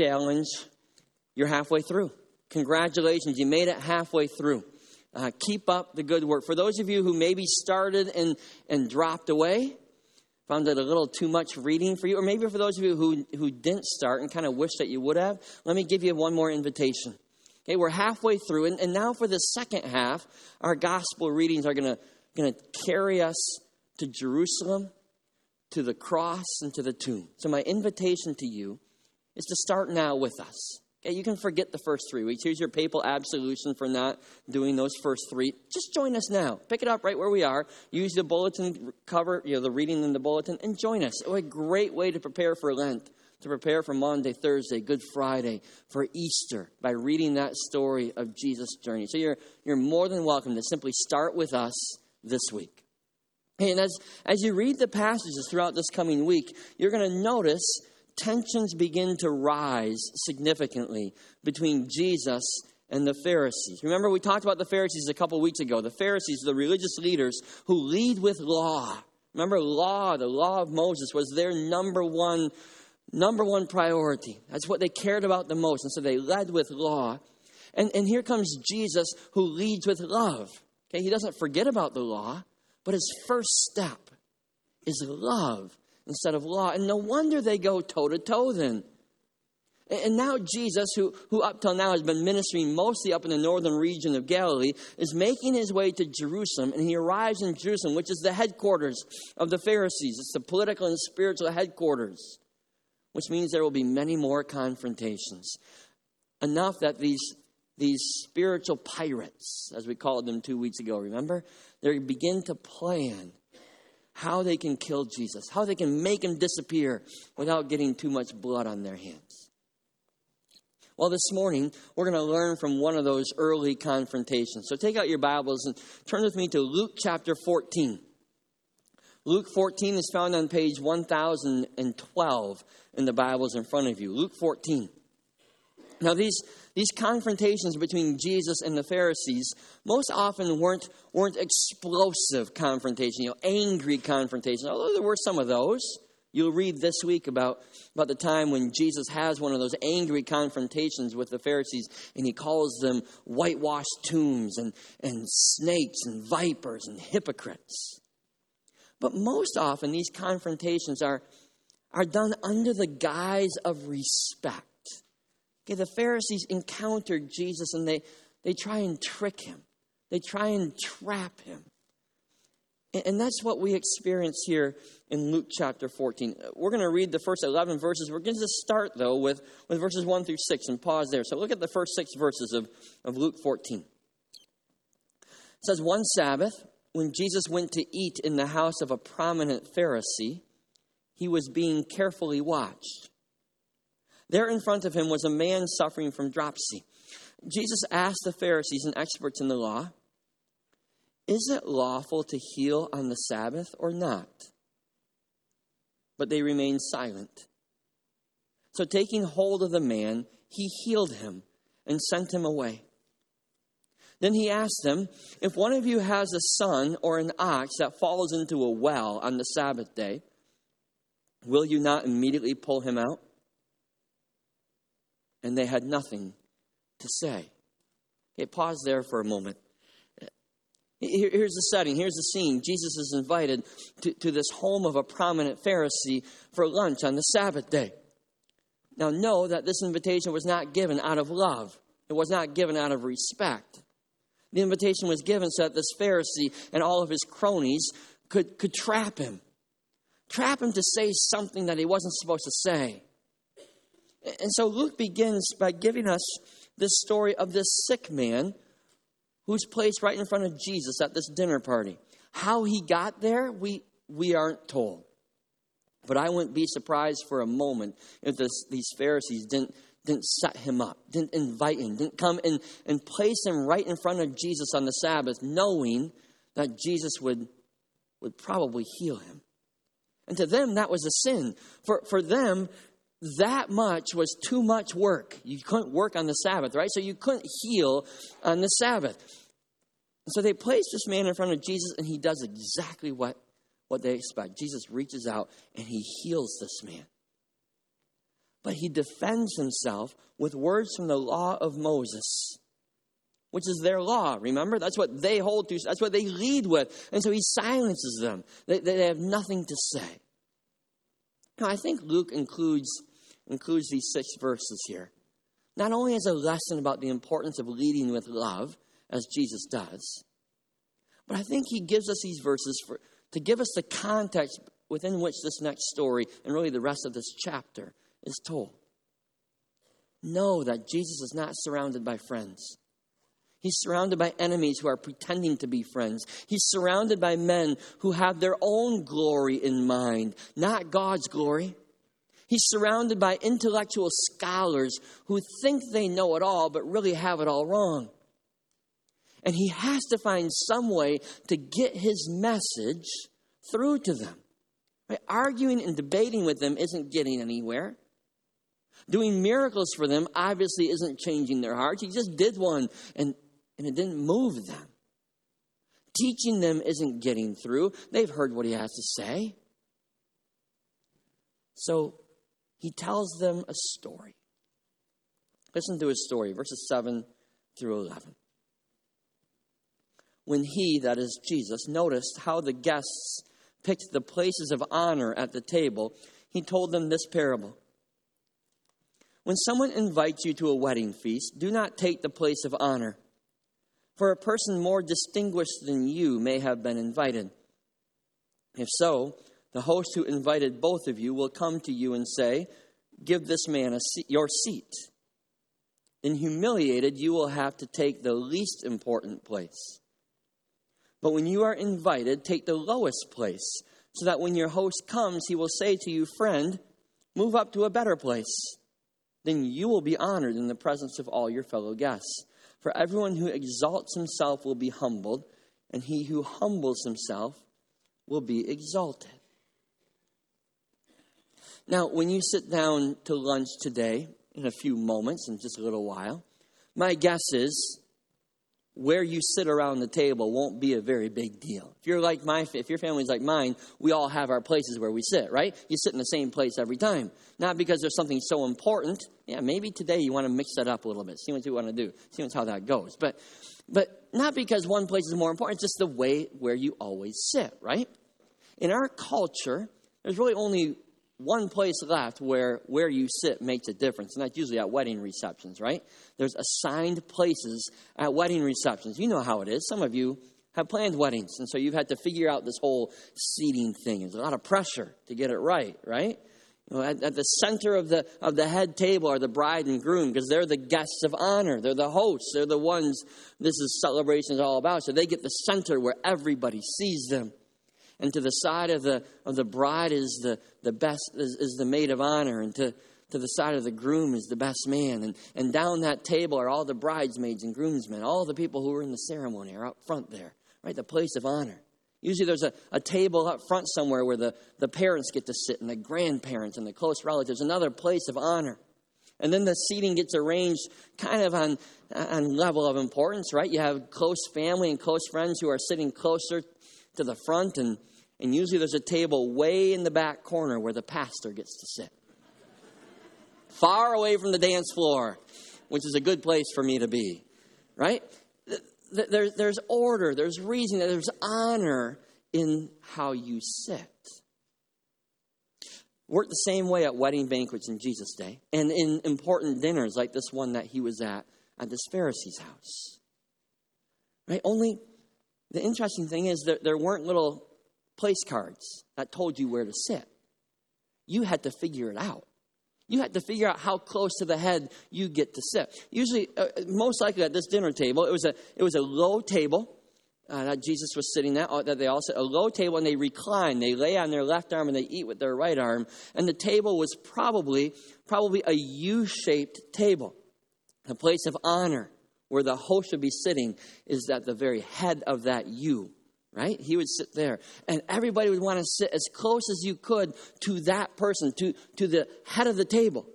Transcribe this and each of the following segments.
challenge, you're halfway through. Congratulations, you made it halfway through. Uh, keep up the good work. For those of you who maybe started and, and dropped away, found it a little too much reading for you, or maybe for those of you who, who didn't start and kind of wish that you would have, let me give you one more invitation. Okay, we're halfway through, and, and now for the second half, our gospel readings are going to carry us to Jerusalem, to the cross, and to the tomb. So, my invitation to you is to start now with us. Okay, you can forget the first three weeks. Here's your papal absolution for not doing those first three. Just join us now. Pick it up right where we are. Use the bulletin cover, you know, the reading in the bulletin, and join us. What a great way to prepare for Lent, to prepare for Maundy, Thursday, Good Friday, for Easter by reading that story of Jesus' journey. So you're, you're more than welcome to simply start with us this week. And as, as you read the passages throughout this coming week, you're going to notice tensions begin to rise significantly between Jesus and the Pharisees. Remember, we talked about the Pharisees a couple weeks ago. The Pharisees, the religious leaders who lead with law. Remember, law, the law of Moses was their number one, number one priority. That's what they cared about the most. And so they led with law. And, and here comes Jesus who leads with love. Okay, he doesn't forget about the law, but his first step is love instead of law. And no wonder they go toe to toe then. And now Jesus, who, who up till now has been ministering mostly up in the northern region of Galilee, is making his way to Jerusalem, and he arrives in Jerusalem, which is the headquarters of the Pharisees. It's the political and spiritual headquarters, which means there will be many more confrontations. Enough that these, these spiritual pirates, as we called them two weeks ago, remember? They begin to plan how they can kill Jesus, how they can make him disappear without getting too much blood on their hands. Well, this morning, we're going to learn from one of those early confrontations. So take out your Bibles and turn with me to Luke chapter 14. Luke 14 is found on page 1012 in the Bibles in front of you. Luke 14. Now, these, these confrontations between Jesus and the Pharisees most often weren't, weren't explosive confrontations, you know, angry confrontations, although there were some of those. You'll read this week about, about the time when Jesus has one of those angry confrontations with the Pharisees, and he calls them whitewashed tombs and, and snakes and vipers and hypocrites. But most often, these confrontations are, are done under the guise of respect. Okay, the Pharisees encountered Jesus and they, they try and trick him, they try and trap him. And, and that's what we experience here in Luke chapter 14. We're going to read the first 11 verses. We're going to start, though, with, with verses 1 through 6 and pause there. So look at the first six verses of, of Luke 14. It says, One Sabbath, when Jesus went to eat in the house of a prominent Pharisee, he was being carefully watched. There in front of him was a man suffering from dropsy. Jesus asked the Pharisees and experts in the law, Is it lawful to heal on the Sabbath or not? But they remained silent. So, taking hold of the man, he healed him and sent him away. Then he asked them, If one of you has a son or an ox that falls into a well on the Sabbath day, will you not immediately pull him out? And they had nothing to say. Okay, pause there for a moment. here's the setting, here's the scene. Jesus is invited to, to this home of a prominent Pharisee for lunch on the Sabbath day. Now, know that this invitation was not given out of love, it was not given out of respect. The invitation was given so that this Pharisee and all of his cronies could, could trap him. Trap him to say something that he wasn't supposed to say. And so Luke begins by giving us this story of this sick man who's placed right in front of Jesus at this dinner party. How he got there, we, we aren't told. But I wouldn't be surprised for a moment if this, these Pharisees didn't, didn't set him up, didn't invite him, didn't come and, and place him right in front of Jesus on the Sabbath, knowing that Jesus would, would probably heal him. And to them, that was a sin. For, for them, that much was too much work. You couldn't work on the Sabbath, right? So you couldn't heal on the Sabbath. And so they place this man in front of Jesus, and he does exactly what, what they expect. Jesus reaches out and he heals this man. But he defends himself with words from the law of Moses, which is their law. Remember? That's what they hold to, that's what they lead with. And so he silences them. They, they have nothing to say. Now, I think Luke includes, includes these six verses here, not only as a lesson about the importance of leading with love, as Jesus does, but I think he gives us these verses for, to give us the context within which this next story and really the rest of this chapter is told. Know that Jesus is not surrounded by friends. He's surrounded by enemies who are pretending to be friends. He's surrounded by men who have their own glory in mind, not God's glory. He's surrounded by intellectual scholars who think they know it all, but really have it all wrong. And he has to find some way to get his message through to them. Right? Arguing and debating with them isn't getting anywhere. Doing miracles for them obviously isn't changing their hearts. He just did one and, and it didn't move them. Teaching them isn't getting through. They've heard what he has to say. So he tells them a story. Listen to his story, verses 7 through 11 when he, that is Jesus, noticed how the guests picked the places of honor at the table, he told them this parable. When someone invites you to a wedding feast, do not take the place of honor, for a person more distinguished than you may have been invited. If so, the host who invited both of you will come to you and say, Give this man seat, your seat. Then, humiliated, you will have to take the least important place. But when you are invited, take the lowest place, so that when your host comes, he will say to you, Friend, move up to a better place. Then you will be honored in the presence of all your fellow guests. For everyone who exalts himself will be humbled, and he who humbles himself will be exalted. Now, when you sit down to lunch today, in a few moments, in just a little while, my guess is where you sit around the table won't be a very big deal. If you're like my, if your family's like mine, we all have our places where we sit, right? You sit in the same place every time. Not because there's something so important. Yeah, maybe today you want to mix that up a little bit. See what you want to do. See how that goes. But, but not because one place is more important. It's just the way where you always sit, right? In our culture, there's really only one place left where where you sit makes a difference, and that's usually at wedding receptions, right? There's assigned places at wedding receptions. You know how it is. Some of you have planned weddings, and so you've had to figure out this whole seating thing. There's a lot of pressure to get it right, right? You know, at, at the center of the of the head table are the bride and groom because they're the guests of honor. They're the hosts. They're the ones this is celebration is all about. So they get the center where everybody sees them and to the side of the of the bride is the, the best is, is the maid of honor, and to, to the side of the groom is the best man. And, and down that table are all the bridesmaids and groomsmen. All the people who were in the ceremony are up front there, right? The place of honor. Usually there's a, a table up front somewhere where the, the parents get to sit and the grandparents and the close relatives, another place of honor. And then the seating gets arranged kind of on, on level of importance, right? You have close family and close friends who are sitting closer to the front, and and usually there's a table way in the back corner where the pastor gets to sit. Far away from the dance floor, which is a good place for me to be, right? There's, order, there's reason, there's honor in how you sit. Worked the same way at wedding banquets in Jesus' day and in important dinners like this one that he was at at this Pharisee's house. Right? Only the interesting thing is that there weren't little place cards that told you where to sit. You had to figure it out. You had to figure out how close to the head you get to sit. Usually, uh, most likely at this dinner table, it was a, it was a low table uh, that Jesus was sitting at, uh, that they all sit, a low table, and they recline. They lay on their left arm and they eat with their right arm. And the table was probably, probably a U-shaped table, a place of honor where the host would be sitting is at the very head of that U right? He would sit there. And everybody would want to sit as close as you could to that person, to, to the head of the table.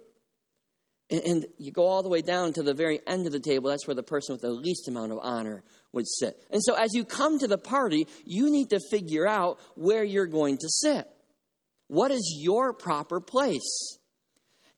And, and, you go all the way down to the very end of the table. That's where the person with the least amount of honor would sit. And so as you come to the party, you need to figure out where you're going to sit. What is your proper place?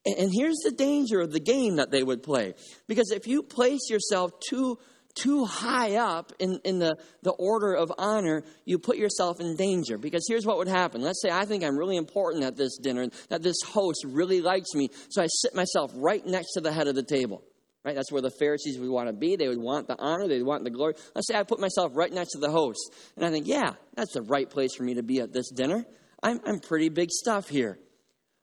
And here's the danger of the game that they would play. Because if you place yourself too too high up in, in the, the order of honor, you put yourself in danger. Because here's what would happen. Let's say I think I'm really important at this dinner, that this host really likes me, so I sit myself right next to the head of the table. Right? That's where the Pharisees would want to be. They would want the honor, they'd want the glory. Let's say I put myself right next to the host. And I think, yeah, that's the right place for me to be at this dinner. I'm, I'm pretty big stuff here.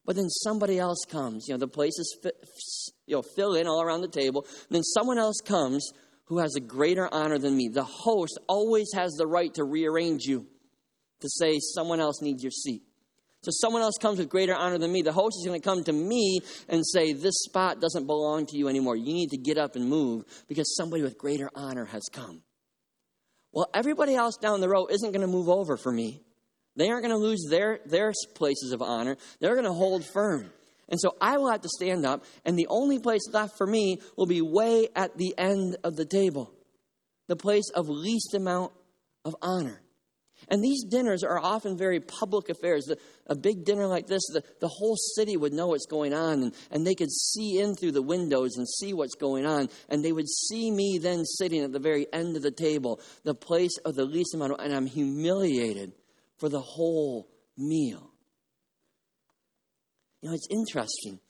But then somebody else comes. You know, the place is fi- you know, fill in all around the table. Then someone else comes who has a greater honor than me. The host always has the right to rearrange you, to say someone else needs your seat. So someone else comes with greater honor than me. The host is going to come to me and say, This spot doesn't belong to you anymore. You need to get up and move because somebody with greater honor has come. Well, everybody else down the row isn't going to move over for me. They aren't going to lose their, their places of honor. They're going to hold firm. And so I will have to stand up, and the only place left for me will be way at the end of the table, the place of least amount of honor. And these dinners are often very public affairs. The, a big dinner like this, the, the whole city would know what's going on, and, and they could see in through the windows and see what's going on. And they would see me then sitting at the very end of the table, the place of the least amount of, and I'm humiliated for the whole meal. You know, it's interesting.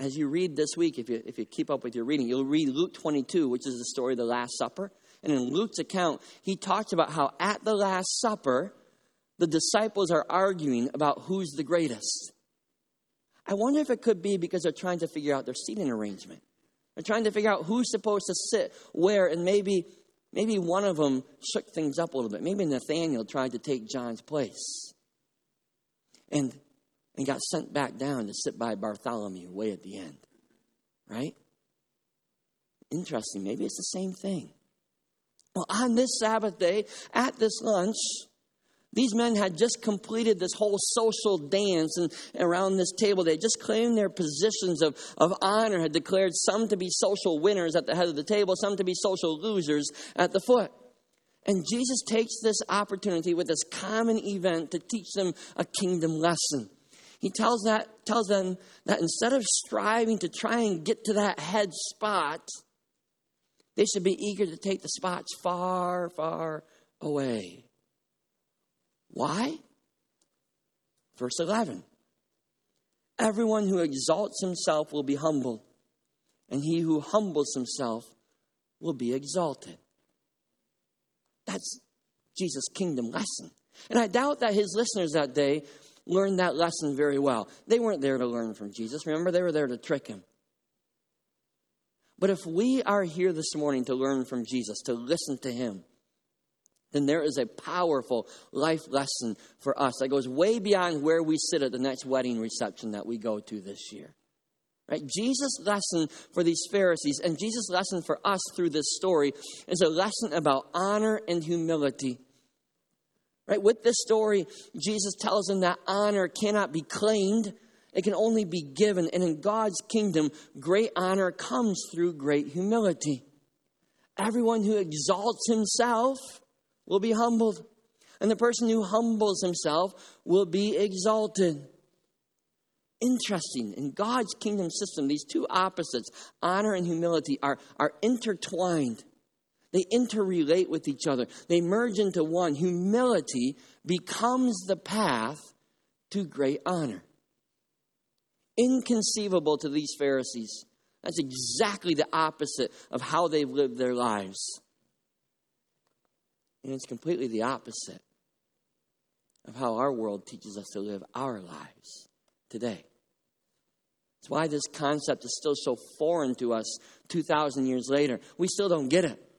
As you read this week, if you, if you keep up with your reading, you'll read Luke 22, which is the story of the Last Supper. And in Luke's account, he talks about how at the Last Supper, the disciples are arguing about who's the greatest. I wonder if it could be because they're trying to figure out their seating arrangement. They're trying to figure out who's supposed to sit where, and maybe maybe one of them shook things up a little bit. Maybe Nathaniel tried to take John's place. And and got sent back down to sit by Bartholomew way at the end. Right? Interesting. Maybe it's the same thing. Well, on this Sabbath day, at this lunch, these men had just completed this whole social dance and around this table. They just claimed their positions of, of honor, had declared some to be social winners at the head of the table, some to be social losers at the foot. And Jesus takes this opportunity with this common event to teach them a kingdom lesson. He tells, that, tells them that instead of striving to try and get to that head spot, they should be eager to take the spots far, far away. Why? Verse 11 Everyone who exalts himself will be humbled, and he who humbles himself will be exalted. That's Jesus' kingdom lesson. And I doubt that his listeners that day learned that lesson very well. They weren't there to learn from Jesus. Remember, they were there to trick him. But if we are here this morning to learn from Jesus, to listen to him, then there is a powerful life lesson for us that goes way beyond where we sit at the next wedding reception that we go to this year. Right? Jesus' lesson for these Pharisees and Jesus' lesson for us through this story is a lesson about honor and humility. Right? With this story, Jesus tells them that honor cannot be claimed, it can only be given. And in God's kingdom, great honor comes through great humility. Everyone who exalts himself will be humbled, and the person who humbles himself will be exalted. Interesting. In God's kingdom system, these two opposites, honor and humility, are, are intertwined. They interrelate with each other, they merge into one. Humility becomes the path to great honor. Inconceivable to these Pharisees. That's exactly the opposite of how they've lived their lives. And it's completely the opposite of how our world teaches us to live our lives today. That's why this concept is still so foreign to us 2,000 years later. We still don't get it.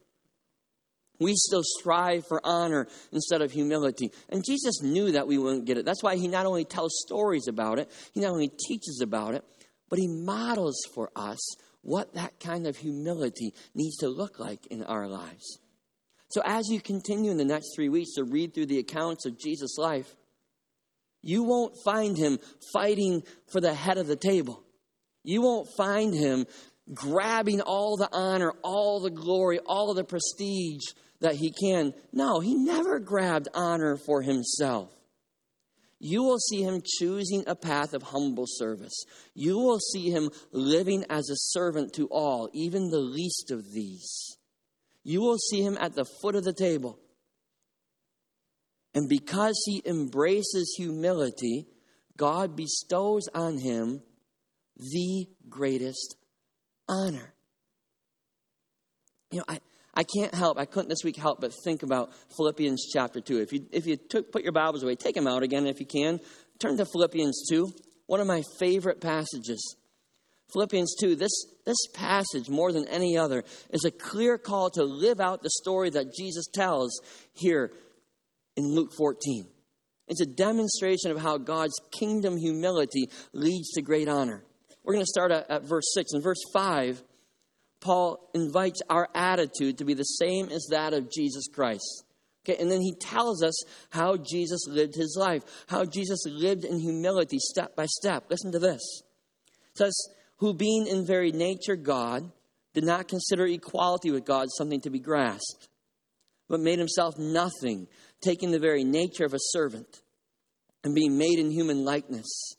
We still strive for honor instead of humility. And Jesus knew that we wouldn't get it. That's why he not only tells stories about it, he not only teaches about it, but he models for us what that kind of humility needs to look like in our lives. So, as you continue in the next three weeks to read through the accounts of Jesus' life, you won't find him fighting for the head of the table. You won't find him grabbing all the honor, all the glory, all the prestige that he can. No, he never grabbed honor for himself. you will see him choosing a path of humble service. You will see him living as a servant to all, even the least of these. You will see him at the foot of the table. And because he embraces humility, God bestows on him the greatest honor. You know, I, I can't help, I couldn't this week help but think about Philippians chapter 2. If you, if you took, put your Bibles away, take them out again if you can. Turn to Philippians 2, one of my favorite passages. Philippians 2, this, this passage, more than any other, is a clear call to live out the story that Jesus tells here in Luke 14. It's a demonstration of how God's kingdom humility leads to great honor. We're going to start at, at verse 6. In verse 5, Paul invites our attitude to be the same as that of Jesus Christ. Okay, and then he tells us how Jesus lived his life, how Jesus lived in humility step by step. Listen to this. It says, Who being in very nature God, did not consider equality with God something to be grasped, but made himself nothing, taking the very nature of a servant, and being made in human likeness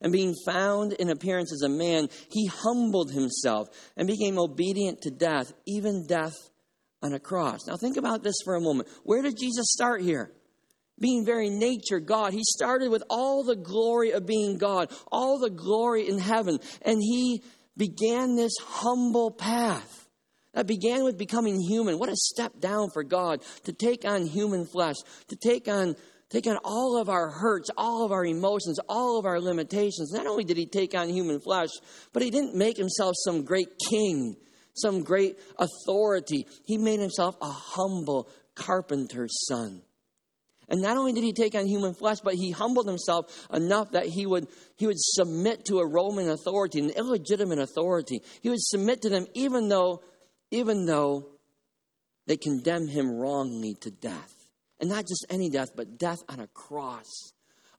and being found in appearance as a man, he humbled himself and became obedient to death, even death on a cross. Now, think about this for a moment. Where did Jesus start here? Being very nature God. He started with all the glory of being God, all the glory in heaven, and he began this humble path. That began with becoming human. What a step down for God to take on human flesh, to take on take on all of our hurts, all of our emotions, all of our limitations. Not only did he take on human flesh, but he didn't make himself some great king, some great authority. He made himself a humble carpenter's son. And not only did he take on human flesh, but he humbled himself enough that he would, he would submit to a Roman authority, an illegitimate authority. He would submit to them even though, even though they condemned him wrongly to death. And not just any death, but death on a cross.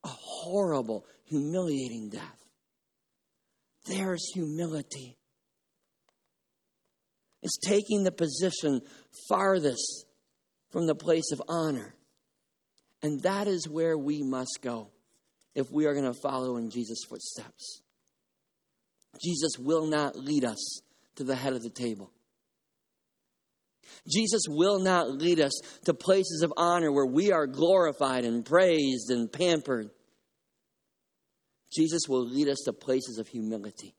A horrible, humiliating death. There's humility. It's taking the position farthest from the place of honor. And that is where we must go if we are going to follow in Jesus' footsteps. Jesus will not lead us to the head of the table. Jesus will not lead us to places of honor where we are glorified and praised and pampered. Jesus will lead us to places of humility,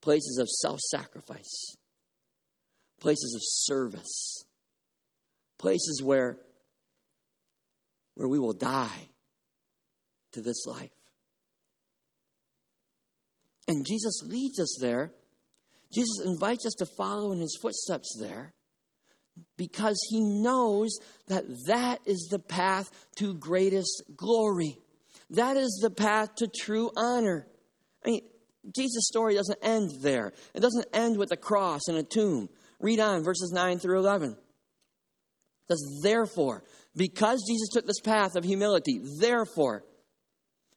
places of self sacrifice, places of service, places where, where we will die to this life. And Jesus leads us there Jesus invites us to follow in his footsteps there because he knows that that is the path to greatest glory. That is the path to true honor. I mean, Jesus' story doesn't end there. It doesn't end with a cross and a tomb. Read on, verses 9 through 11. It says, Therefore, because Jesus took this path of humility, therefore,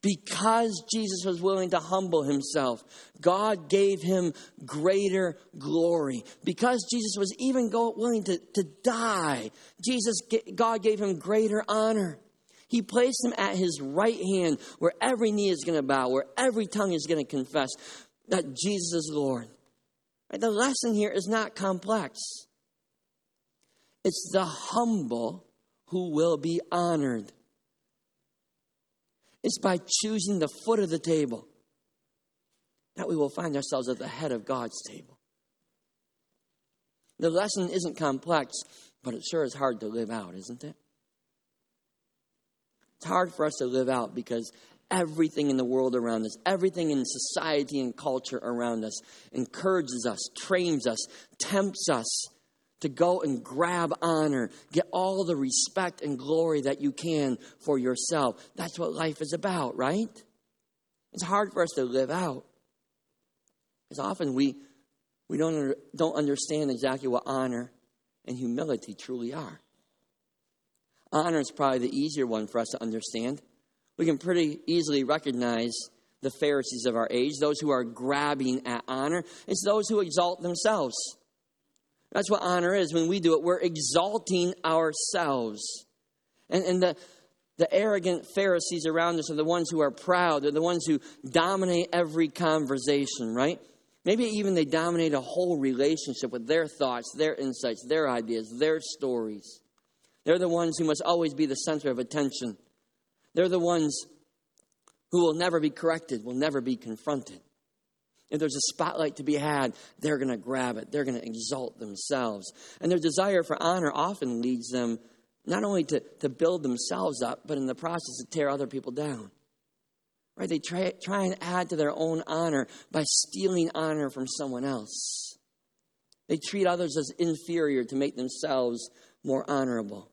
because Jesus was willing to humble himself, God gave him greater glory. Because Jesus was even go, willing to, to die, Jesus, God gave him greater honor. He placed him at his right hand where every knee is going to bow, where every tongue is going to confess that Jesus is Lord. Right? The lesson here is not complex. It's the humble who will be honored. It's by choosing the foot of the table that we will find ourselves at the head of God's table. The lesson isn't complex, but it sure is hard to live out, isn't it? It's hard for us to live out because everything in the world around us, everything in society and culture around us encourages us, trains us, tempts us to go and grab honor, get all the respect and glory that you can for yourself. That's what life is about, right? It's hard for us to live out. Because often we, we don't, don't understand exactly what honor and humility truly are. Honor is probably the easier one for us to understand. We can pretty easily recognize the Pharisees of our age, those who are grabbing at honor. It's those who exalt themselves. That's what honor is. When we do it, we're exalting ourselves. And, and the, the arrogant Pharisees around us are the ones who are proud. They're the ones who dominate every conversation, right? Maybe even they dominate a whole relationship with their thoughts, their insights, their ideas, their stories. They're the ones who must always be the center of attention. They're the ones who will never be corrected, will never be confronted. If there's a spotlight to be had, they're going to grab it. They're going to exalt themselves. And their desire for honor often leads them not only to, to build themselves up, but in the process to tear other people down. Right? They try, try and add to their own honor by stealing honor from someone else. They treat others as inferior to make themselves more honorable.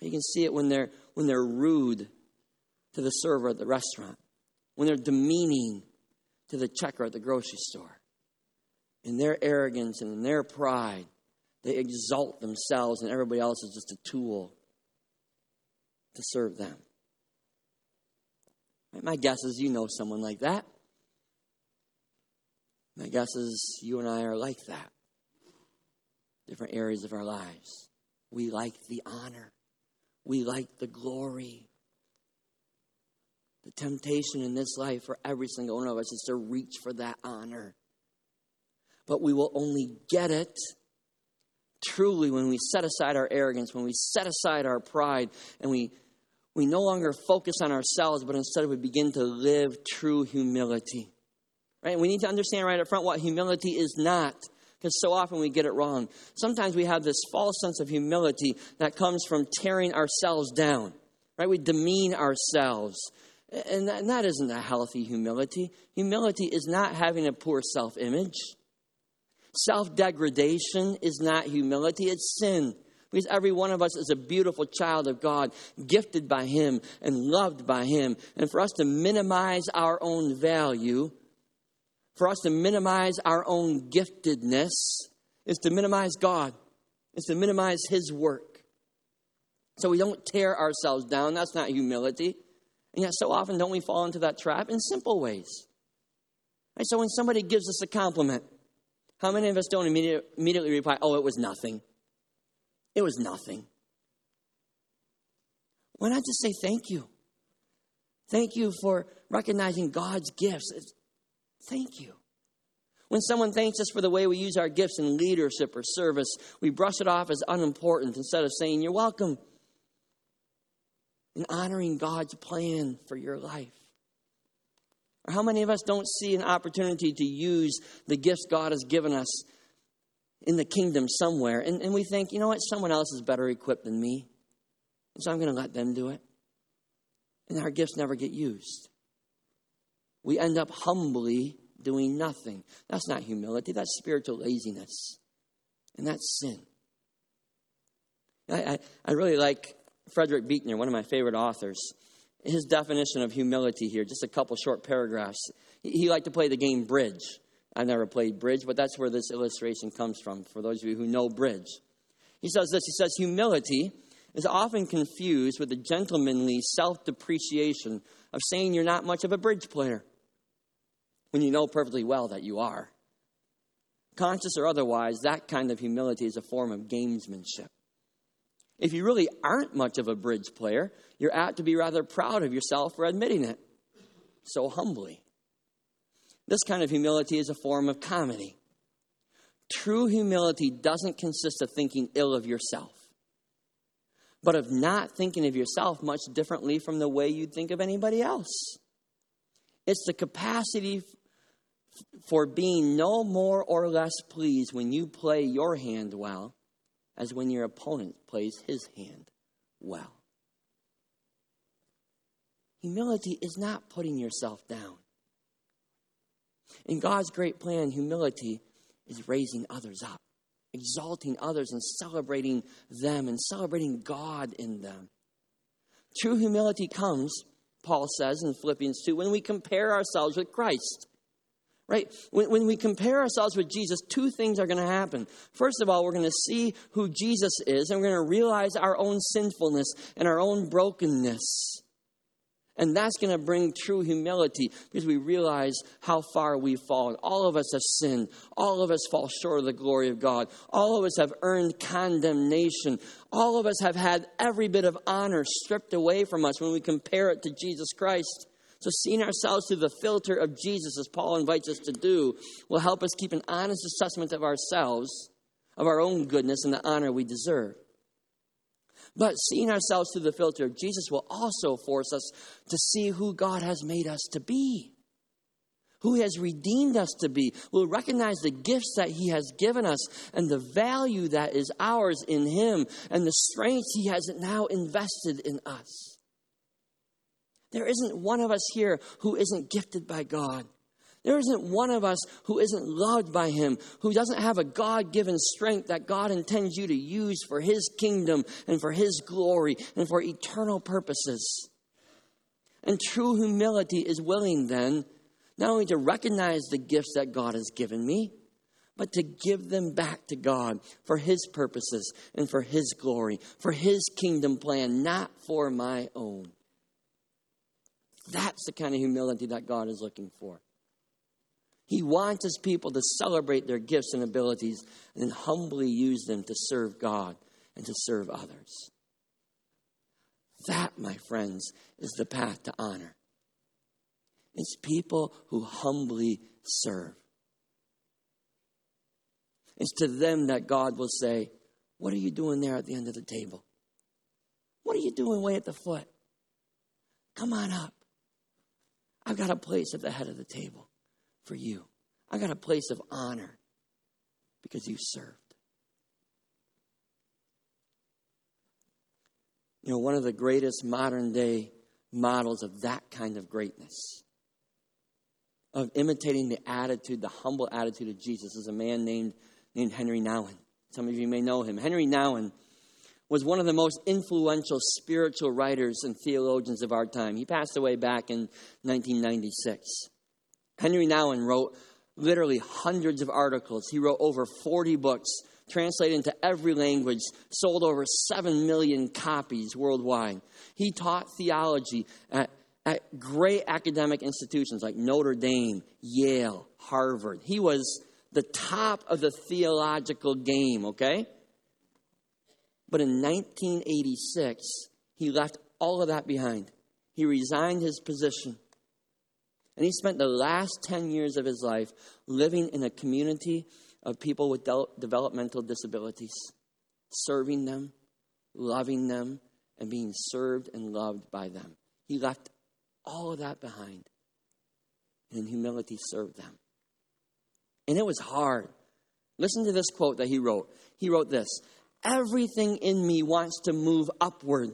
You can see it when they're, when they're rude to the server at the restaurant, when they're demeaning to the checker at the grocery store. In their arrogance and in their pride, they exalt themselves, and everybody else is just a tool to serve them. My guess is you know someone like that. My guess is you and I are like that. Different areas of our lives. We like the honor, we like the glory. The temptation in this life for every single one of us is to reach for that honor. But we will only get it truly when we set aside our arrogance, when we set aside our pride, and we, we no longer focus on ourselves, but instead we begin to live true humility. Right? we need to understand right up front what humility is not, because so often we get it wrong. Sometimes we have this false sense of humility that comes from tearing ourselves down. Right? We demean ourselves. And that, and that isn't a healthy humility. Humility is not having a poor self image. Self degradation is not humility, it's sin. Because every one of us is a beautiful child of God, gifted by Him and loved by Him. And for us to minimize our own value, for us to minimize our own giftedness, is to minimize God, is to minimize His work. So we don't tear ourselves down. That's not humility. And yet, so often, don't we fall into that trap in simple ways? Right? So when somebody gives us a compliment, how many of us don't immediately, immediately reply, oh, it was nothing? It was nothing. Why not just say thank you? Thank you for recognizing God's gifts. It's, thank you. When someone thanks us for the way we use our gifts in leadership or service, we brush it off as unimportant instead of saying, You're welcome. And honoring God's plan for your life. Or how many of us don't see an opportunity to use the gifts God has given us in the kingdom somewhere? And, and we think, you know what, someone else is better equipped than me. And so I'm going to let them do it. And our gifts never get used. We end up humbly doing nothing. That's not humility, that's spiritual laziness. And that's sin. I, I, I really like Frederick Buechner, one of my favorite authors his definition of humility here, just a couple short paragraphs. He liked to play the game bridge. I've never played bridge, but that's where this illustration comes from, for those of you who know bridge. He says this He says, Humility is often confused with the gentlemanly self depreciation of saying you're not much of a bridge player when you know perfectly well that you are. Conscious or otherwise, that kind of humility is a form of gamesmanship. If you really aren't much of a bridge player, you're apt to be rather proud of yourself for admitting it so humbly. This kind of humility is a form of comedy. True humility doesn't consist of thinking ill of yourself, but of not thinking of yourself much differently from the way you'd think of anybody else. It's the capacity for being no more or less pleased when you play your hand well as when your opponent plays his hand well. Humility is not putting yourself down. In God's great plan, humility is raising others up, exalting others and celebrating them and celebrating God in them. True humility comes, Paul says in Philippians 2, when we compare ourselves with Christ. Right? When, when we compare ourselves with Jesus, two things are going to happen. First of all, we're going to see who Jesus is, and we're going to realize our own sinfulness and our own brokenness. And that's going to bring true humility because we realize how far we've fallen. All of us have sinned. All of us fall short of the glory of God. All of us have earned condemnation. All of us have had every bit of honor stripped away from us when we compare it to Jesus Christ. So, seeing ourselves through the filter of Jesus, as Paul invites us to do, will help us keep an honest assessment of ourselves, of our own goodness, and the honor we deserve. But seeing ourselves through the filter of Jesus will also force us to see who God has made us to be, who He has redeemed us to be. We'll recognize the gifts that He has given us and the value that is ours in Him and the strength He has now invested in us. There isn't one of us here who isn't gifted by God. There isn't one of us who isn't loved by Him, who doesn't have a God given strength that God intends you to use for His kingdom and for His glory and for eternal purposes. And true humility is willing then not only to recognize the gifts that God has given me, but to give them back to God for His purposes and for His glory, for His kingdom plan, not for my own. That's the kind of humility that God is looking for. He wants his people to celebrate their gifts and abilities and then humbly use them to serve God and to serve others. That, my friends, is the path to honor. It's people who humbly serve. It's to them that God will say, What are you doing there at the end of the table? What are you doing way at the foot? Come on up. I've got a place at the head of the table for you. I've got a place of honor because you served. You know, one of the greatest modern day models of that kind of greatness, of imitating the attitude, the humble attitude of Jesus, is a man named, named Henri Nouwen. Some of you may know him. Henri Nouwen was one of the most influential spiritual writers and theologians of our time. He passed away back in 1996. Henri Nouwen wrote literally hundreds of articles. He wrote over 40 books, translated into every language, sold over 7 million copies worldwide. He taught theology at, at great academic institutions like Notre Dame, Yale, Harvard. He was the top of the theological game, okay? But in 1986, he left all of that behind. He resigned his position and he spent the last 10 years of his life living in a community of people with de- developmental disabilities, serving them, loving them, and being served and loved by them. He left all of that behind and in humility served them. And it was hard. Listen to this quote that he wrote. He wrote this Everything in me wants to move upward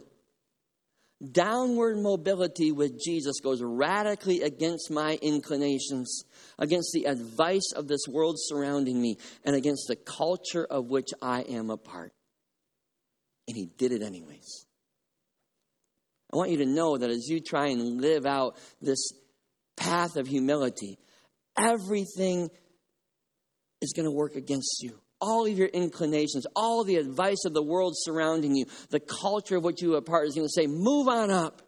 Downward mobility with Jesus goes radically against my inclinations, against the advice of this world surrounding me, and against the culture of which I am a part. And he did it anyways. I want you to know that as you try and live out this path of humility, everything is going to work against you all of your inclinations, all the advice of the world surrounding you, the culture of which you are part is going to say, move on up.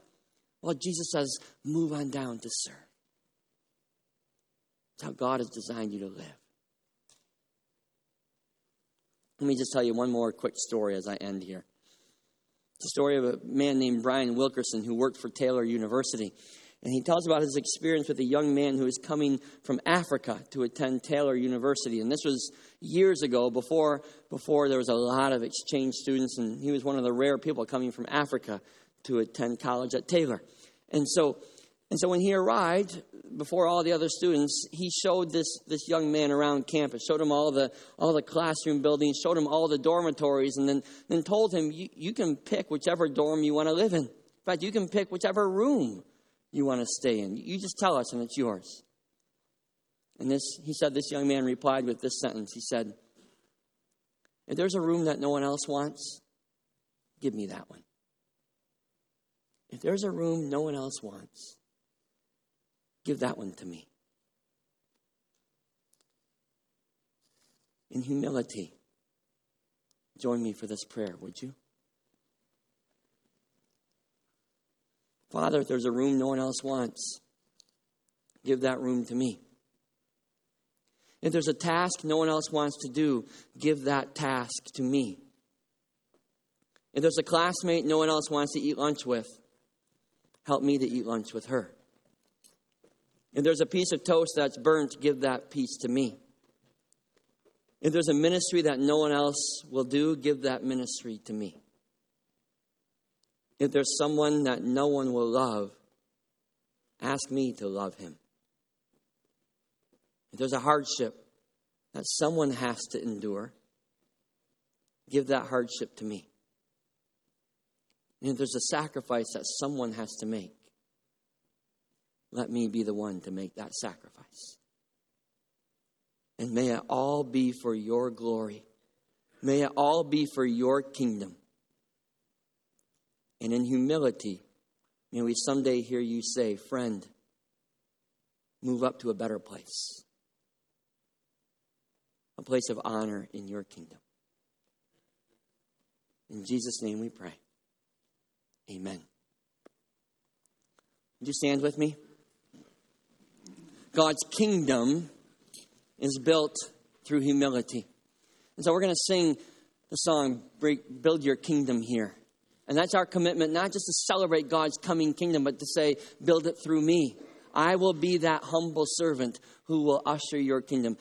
Well, Jesus says, move on down to serve. It's how God has designed you to live. Let me just tell you one more quick story as I end here. It's story of a man named Brian Wilkerson who worked for Taylor University. And he tells about his experience with a young man who was coming from Africa to attend Taylor University. And this was years ago, before, before there was a lot of exchange students, and he was one of the rare people coming from Africa to attend college at Taylor. And so, and so when he arrived, before all the other students, he showed this, this young man around campus, showed him all the, all the classroom buildings, showed him all the dormitories, and then, then told him, you, you can pick whichever dorm you want to live in. In fact, you can pick whichever room you want to stay in. You just tell us and it's yours. And this, he said, this young man replied with this sentence. He said, If there's a room that no one else wants, give me that one. If there's a room no one else wants, give that one to me. in humility. Join me for this prayer, would you? Father, if there's a room no one else wants, give that room to me. If there's a task no one else wants to do, give that task to me. If there's a classmate no one else wants to eat lunch with, help me to eat lunch with her. If there's a piece of toast that's burnt, give that piece to me. If there's a ministry that no one else will do, give that ministry to me. If there's someone that no one will love, ask me to love him. If there's a hardship that someone has to endure, give that hardship to me. And if there's a sacrifice that someone has to make, let me be the one to make that sacrifice. And may it all be for your glory. May it all be for your kingdom. And in humility, may we someday hear you say, Friend, move up to a better place, a place of honor in your kingdom. In Jesus' name we pray. Amen. Would you stand with me? God's kingdom is built through humility. And so we're going to sing the song, Build Your Kingdom Here. And that's our commitment, not just to celebrate God's coming kingdom, but to say, Build it through me. I will be that humble servant who will usher your kingdom.